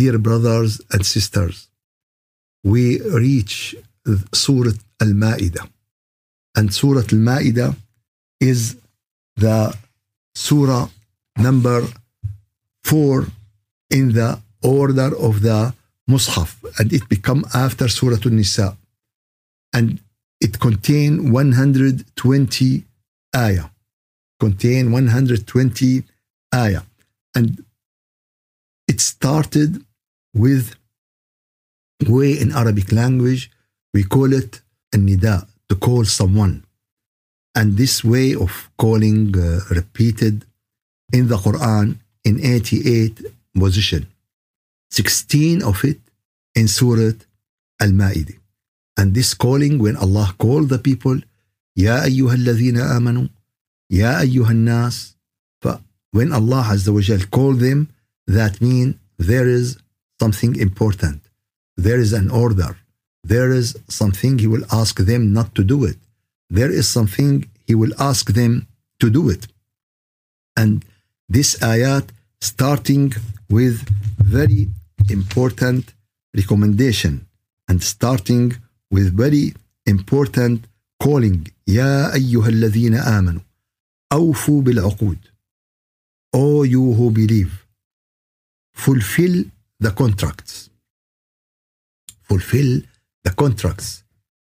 dear brothers and sisters, we reach Surah Al Ma'idah. And Surah Al Ma'idah is the Surah number four in the order of the Mus'haf, and it become after Surah Al Nisa. And it contain 120 ayah. Contain 120 ayah. And it started with way in Arabic language, we call it nida, to call someone. And this way of calling uh, repeated in the Quran in 88 position. 16 of it in Surah Al-Ma'idah. And this calling when Allah called the people, Ya ayyuhalladhina amanu, Ya ayyuhan nas. When Allah Azza wa Jal called them, that means there is something important. There is an order. There is something He will ask them not to do it. There is something He will ask them to do it. And this ayat starting with very important recommendation and starting with very important calling يا أيها الذين آمنوا أوفوا بالعقود O you who believe fulfill the contracts. Fulfill the contracts.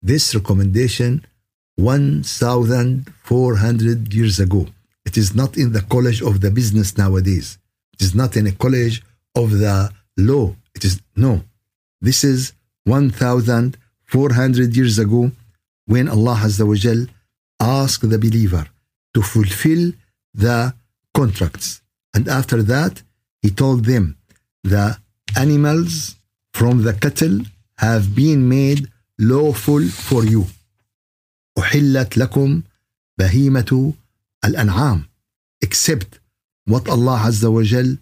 This recommendation 1400 years ago. It is not in the college of the business nowadays. It is not in a college of the law. It is no. This is 1400 years ago when Allah Azza wa Jal asked the believer to fulfill the contracts. And after that, he told them the animals from the cattle have been made lawful for you. أحلت لكم بهيمة الأنعام except what Allah Azza wa Jal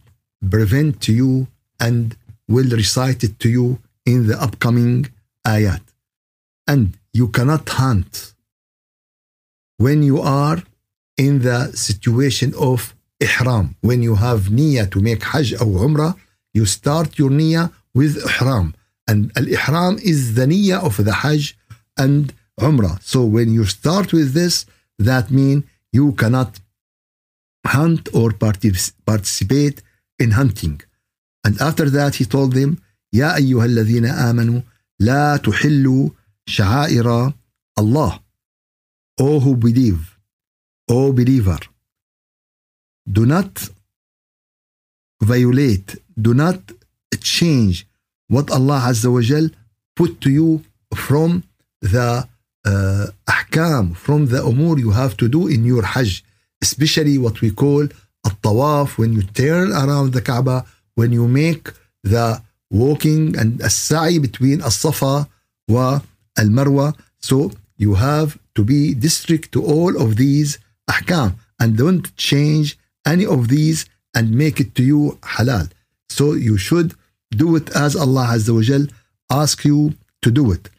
prevent to you and will recite it to you in the upcoming ayat. And you cannot hunt when you are in the situation of ihram. When you have niyyah to make hajj or umrah, you start your niyyah with ihram. And al-ihram is the niyyah of the hajj and umrah. So when you start with this, that means you cannot hunt or participate in hunting. And after that, he told them, يا أيها الذين آمنوا لا تحلوا شعائر الله. O who believe, O believer, do not violate, do not change what Allah Azza wa Jal put to you from the uh, ahkam, from the umur you have to do in your hajj, especially what we call a tawaf, when you turn around the Kaaba, when you make the walking and a sa'i between al-Safa wa al-Marwa. So you have to be district to all of these ahkam and don't change any of these and make it to you halal. So you should do it as Allah Azza wa Jal ask you to do it.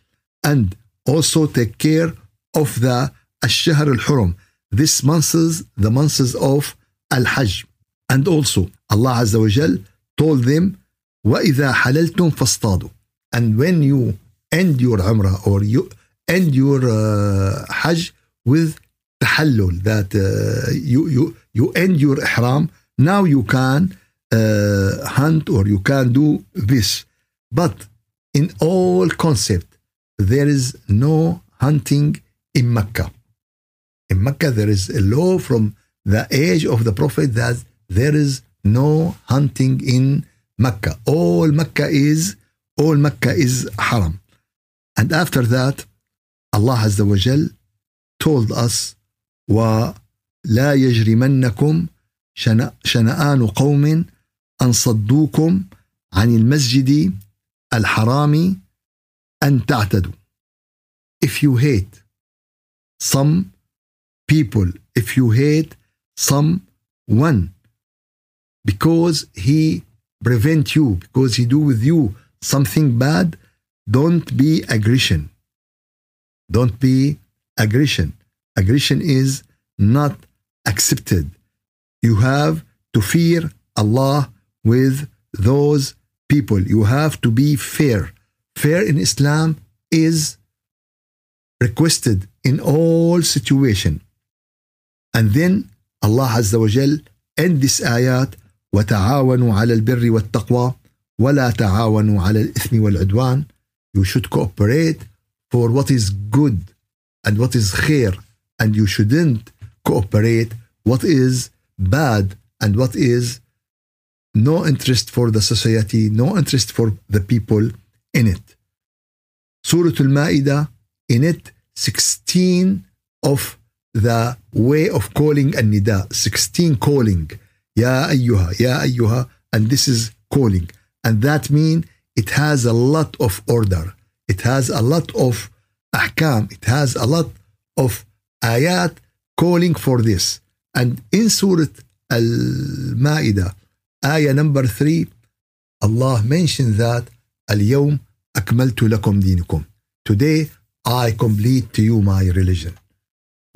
And also take care of the Ash-Shahr al-Hurum. This months, the months of Al-Hajj. And also Allah Azza wa Jal told them, وَإِذَا حَلَلْتُمْ فَاصْطَادُوا And when you end your Umrah or you end your uh, Hajj with tahallul, that uh, you, you, you end your Ihram, now you can uh, hunt or you can do this. But in all concept, there is no hunting in Mecca. In Mecca, there is a law from the age of the Prophet that there is no hunting in Mecca. All Mecca is all Mecca is haram. And after that, Allah Azza wa Jal told us ولا يجرمنكم شنآن قوم أن صدوكم عن المسجد الحرام أن تعتدوا. If you hate some people, if you hate someone because he prevent you, because he do with you something bad, don't be aggression. Don't be aggression. Aggression is not accepted. You have to fear Allah with those people, you have to be fair. Fair in Islam is requested in all situation. And then Allah Azza wa Jal end this ayat وتعاونوا على البر والتقوى ولا تعاونوا على الإثم والعدوان You should cooperate for what is good and what is khair and you shouldn't cooperate what is bad and what is no interest for the society, no interest for the people in it. Surah Al-Ma'idah, in it, 16 of the way of calling and nida, 16 calling, Ya ayyuha, Ya ayyuha, and this is calling. And that means it has a lot of order. It has a lot of ahkam. It has a lot of ayat calling for this. And in Surah Al-Ma'idah, ayah number 3, Allah mentioned that اليوم أكملت لكم دينكم. Today I complete to you my religion.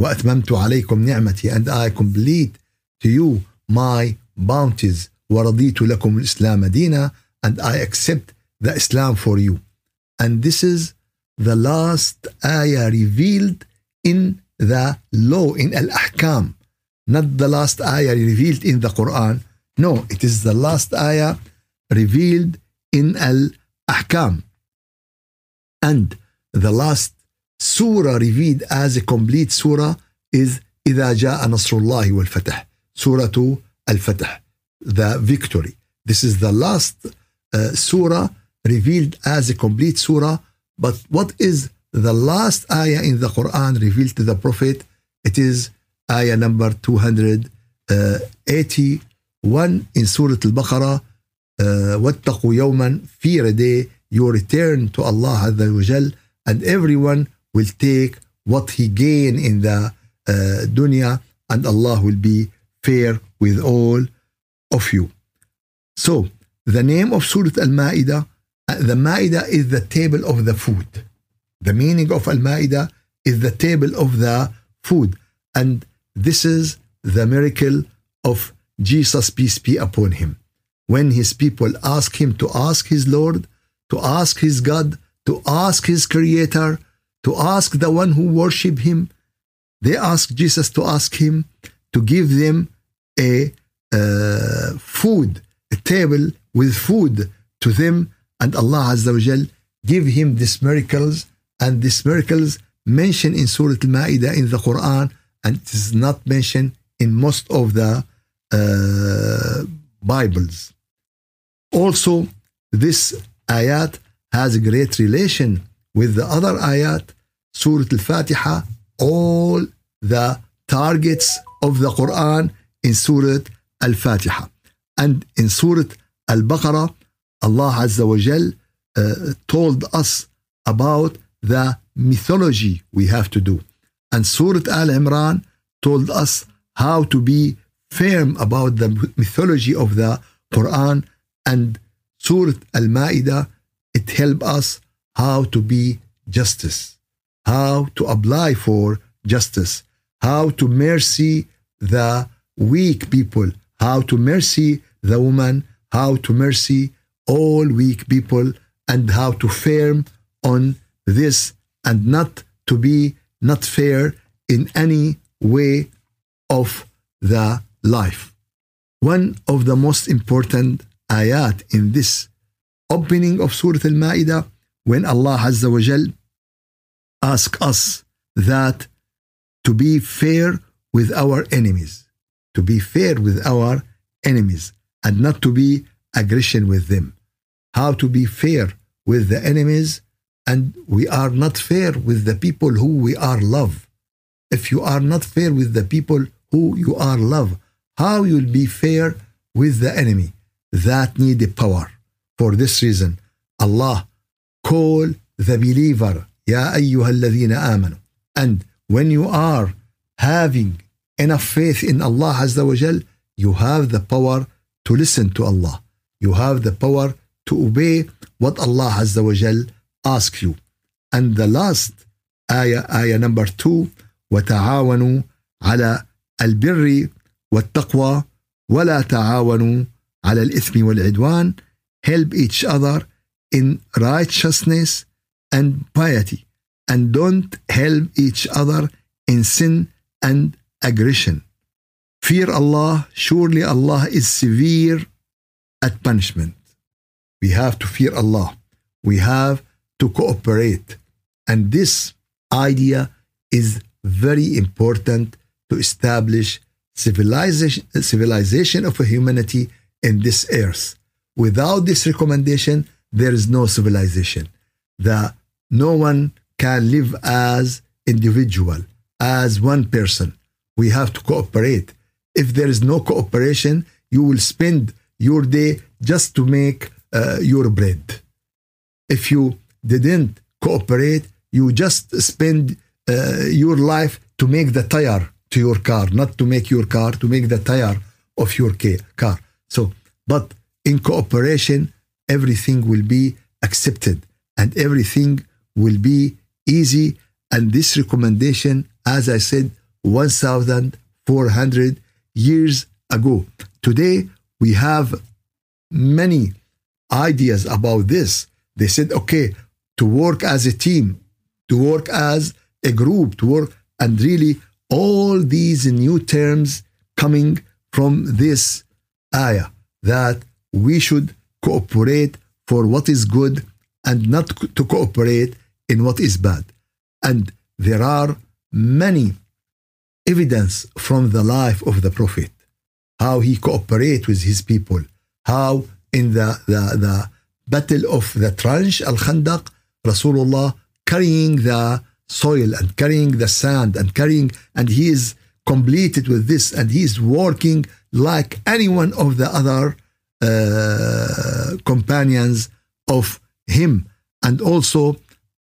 وأتممت عليكم نعمتي and I complete to you my bounties ورضيت لكم الإسلام دينا and I accept the Islam for you. And this is the last ayah revealed in the law, in Al-Ahkam. Not the last ayah revealed in the Quran. No, it is the last ayah revealed in Al-Ahkam. And the last surah revealed as a complete surah is إذا جاء نصر الله والفتح Surah Al-Fatah the victory this is the last uh, surah revealed as a complete surah but what is the last ayah in the Quran revealed to the Prophet it is ayah number 281 in Surah Al-Baqarah uh, واتقوا يوما fear a day you return to Allah Azza wa Jal and everyone will take what he gain in the uh, dunya and Allah will be fair with all of you. So, the name of Surah Al-Ma'idah, uh, the Ma'idah is the table of the food. The meaning of Al-Ma'idah is the table of the food. And this is the miracle of Jesus, peace be upon him. When his people ask him to ask his Lord, to ask his God, to ask his Creator, to ask the one who worship him. They ask Jesus to ask him to give them a uh, food, a table with food to them, and Allah Azza wa Jal give him these miracles, and these miracles mentioned in Surah Al-Ma'idah in the Quran, and it is not mentioned in most of the uh, Bibles. Also, this ayat has a great relation with the other ayat Surah Al-Fatiha, all the targets of the Quran in Surah Al-Fatiha. And in Surah Al-Baqarah, Allah Azza wa Jal uh, told us about the mythology we have to do. And Surah Al-Imran told us how to be firm about the mythology of the Quran. And Surah Al-Ma'idah, it helped us how to be justice how to apply for justice, how to mercy the weak people, how to mercy the woman, how to mercy all weak people, and how to firm on this and not to be not fair in any way of the life. One of the most important ayat in this opening of Surah Al-Ma'idah when Allah Azza wa Jal ask us that to be fair with our enemies, to be fair with our enemies and not to be aggression with them. How to be fair with the enemies and we are not fair with the people who we are love. If you are not fair with the people who you are love, how you'll be fair with the enemy? That need a power. For this reason, Allah call the believer يا أيها الذين آمنوا and when you are having enough faith in Allah Azza wa Jal you have the power to listen to Allah you have the power to obey what Allah Azza wa Jal asks you and the last آية آية number two وتعاونوا على البر والتقوى ولا تعاونوا على الإثم والعدوان help each other in righteousness and piety, and don't help each other in sin and aggression. Fear Allah, surely Allah is severe at punishment. We have to fear Allah. We have to cooperate. And this idea is very important to establish civilization, civilization of humanity in this earth. Without this recommendation, there is no civilization. The, no one can live as individual, as one person. We have to cooperate. If there is no cooperation, you will spend your day just to make uh, your bread. If you didn't cooperate, you just spend uh, your life to make the tire to your car, not to make your car, to make the tire of your car. So, but in cooperation, everything will be accepted and everything will be easy. And this recommendation, as I said, 1,400 years ago. Today, we have many ideas about this. They said, okay, to work as a team, to work as a group, to work, and really all these new terms coming from this ayah that we should cooperate for what is good and not to cooperate in what is bad. And there are many evidence from the life of the Prophet, how he cooperate with his people, how in the, the, the battle of the trench, Al-Khandaq, Rasulullah carrying the soil and carrying the sand and carrying, and he is completed with this and he is working like any one of the other uh, companions of him. And also,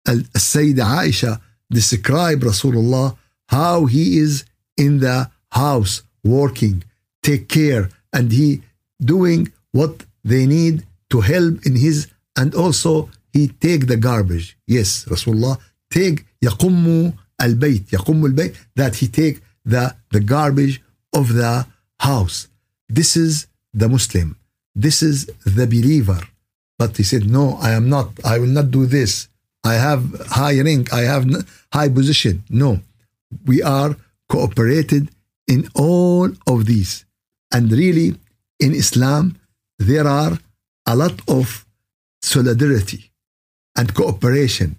Sayyidah Aisha describe Rasulullah how he is in the house working, take care, and he doing what they need to help in his, and also he take the garbage. Yes, Rasulullah take يقم البيت يقم البيت that he take the, the garbage of the house. This is the Muslim. This is the believer. But he said, no, I am not. I will not do this. I have high rank. I have high position. No, we are cooperated in all of these. And really, in Islam, there are a lot of solidarity and cooperation.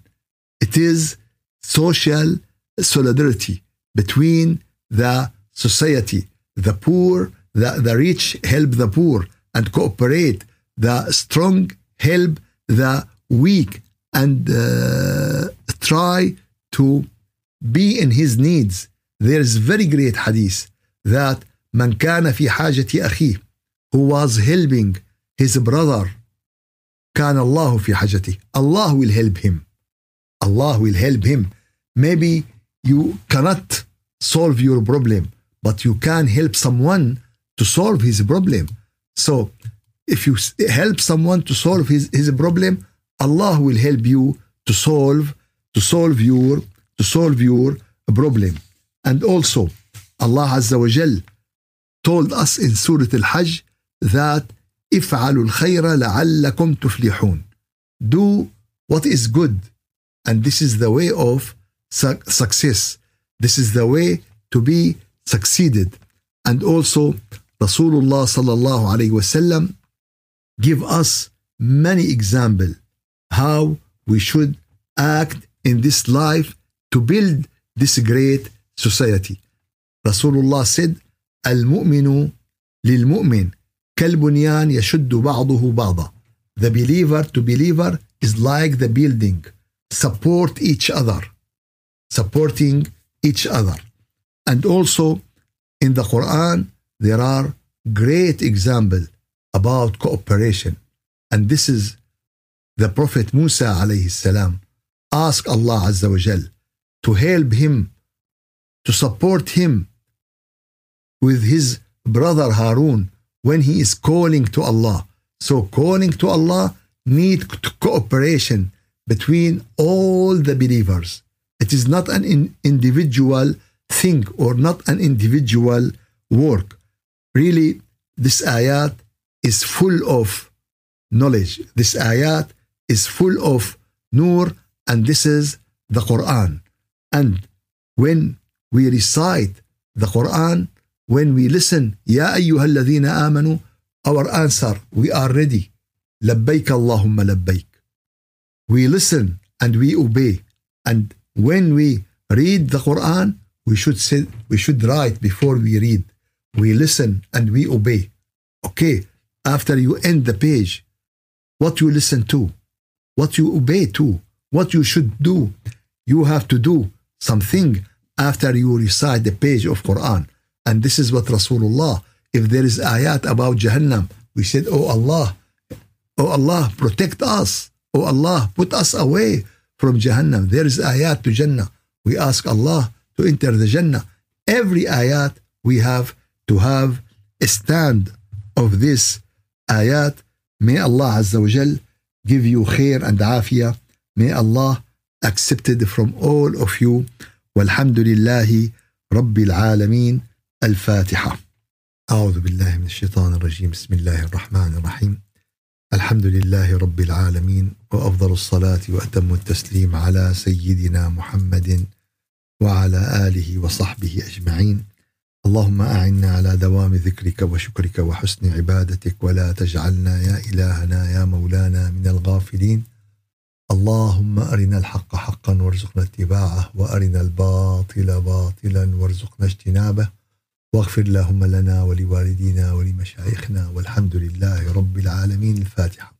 It is social solidarity between the society, the poor, the, the rich help the poor and cooperate. The strong help the weak and uh, try to be in his needs there is very great hadith that من كان في حاجة أخيه who was helping his brother كان الله في حاجته Allah will help him Allah will help him maybe you cannot solve your problem but you can help someone to solve his problem so if you help someone to solve his, his problem Allah will help you to solve to solve your to solve your problem And also, Allah Azza wa Jal told us in Surah Al-Hajj that افعلوا الخير لعلكم تفلحون. Do what is good. And this is the way of success. This is the way to be succeeded. And also, Rasulullah sallallahu alayhi wasallam give us many example how we should act in this life to build this great society. Rasulullah said, المؤمن للمؤمن كالبنيان يشد بعضه بعضا. The believer to believer is like the building. Support each other. Supporting each other. And also in the Quran, there are great example about cooperation. And this is the Prophet Musa alayhi salam ask Allah Azza wa Jal to help him to support him with his brother Harun when he is calling to Allah. So calling to Allah need cooperation between all the believers. It is not an individual thing or not an individual work. Really, this ayat is full of knowledge. This ayat is full of nur, and this is the Quran. And when we recite the Quran, when we listen, Ya أيها الذين آمنوا, our answer, we are ready. لبيك اللهم لبيك. We listen and we obey. And when we read the Quran, we should say, we should write before we read. We listen and we obey. Okay, after you end the page, what you listen to, what you obey to, what you should do, you have to do something after you recite the page of Quran. And this is what Rasulullah, if there is ayat about Jahannam, we said, Oh Allah, Oh Allah, protect us. Oh Allah, put us away from Jahannam. There is ayat to Jannah. We ask Allah to enter the Jannah. Every ayat we have to have a stand of this ayat. May Allah Azza wa Jal give you khair and afiyah. May Allah accept it from all of you. والحمد لله رب العالمين الفاتحة. أعوذ بالله من الشيطان الرجيم. بسم الله الرحمن الرحيم. الحمد لله رب العالمين وأفضل الصلاة وأتم التسليم على سيدنا محمد وعلى آله وصحبه أجمعين. اللهم أعنا على دوام ذكرك وشكرك وحسن عبادتك ولا تجعلنا يا إلهنا يا مولانا من الغافلين. اللهم أرنا الحق حقا وارزقنا اتباعه وأرنا الباطل باطلا وارزقنا اجتنابه. واغفر اللهم لنا ولوالدينا ولمشايخنا والحمد لله رب العالمين. الفاتحة.